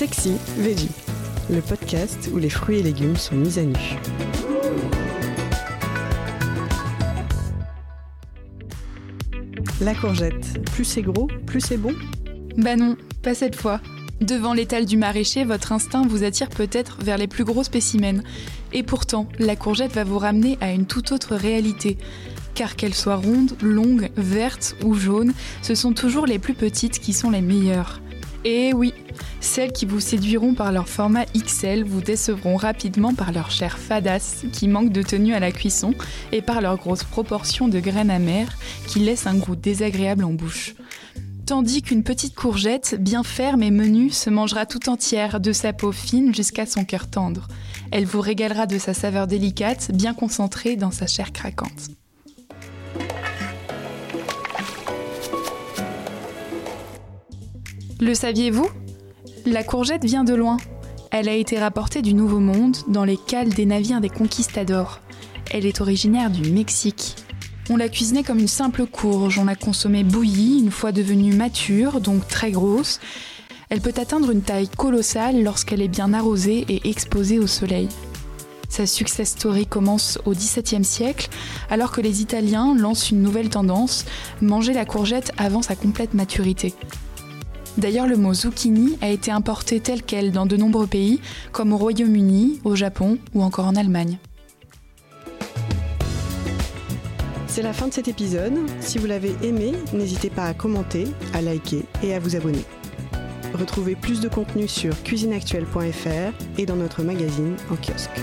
Sexy Veggie, le podcast où les fruits et légumes sont mis à nu. La courgette, plus c'est gros, plus c'est bon? Bah non, pas cette fois. Devant l'étal du maraîcher, votre instinct vous attire peut-être vers les plus gros spécimens. Et pourtant, la courgette va vous ramener à une toute autre réalité. Car qu'elle soit ronde, longue, verte ou jaune, ce sont toujours les plus petites qui sont les meilleures. Et oui, celles qui vous séduiront par leur format XL vous décevront rapidement par leur chair fadasse qui manque de tenue à la cuisson et par leur grosse proportion de graines amères qui laissent un goût désagréable en bouche. Tandis qu'une petite courgette, bien ferme et menue, se mangera tout entière, de sa peau fine jusqu'à son cœur tendre. Elle vous régalera de sa saveur délicate, bien concentrée dans sa chair craquante. Le saviez-vous? La courgette vient de loin. Elle a été rapportée du Nouveau Monde dans les cales des navires des conquistadors. Elle est originaire du Mexique. On la cuisinait comme une simple courge, on la consommait bouillie une fois devenue mature, donc très grosse. Elle peut atteindre une taille colossale lorsqu'elle est bien arrosée et exposée au soleil. Sa success story commence au XVIIe siècle, alors que les Italiens lancent une nouvelle tendance, manger la courgette avant sa complète maturité. D'ailleurs, le mot zucchini a été importé tel quel dans de nombreux pays, comme au Royaume-Uni, au Japon ou encore en Allemagne. C'est la fin de cet épisode. Si vous l'avez aimé, n'hésitez pas à commenter, à liker et à vous abonner. Retrouvez plus de contenu sur cuisineactuelle.fr et dans notre magazine en kiosque.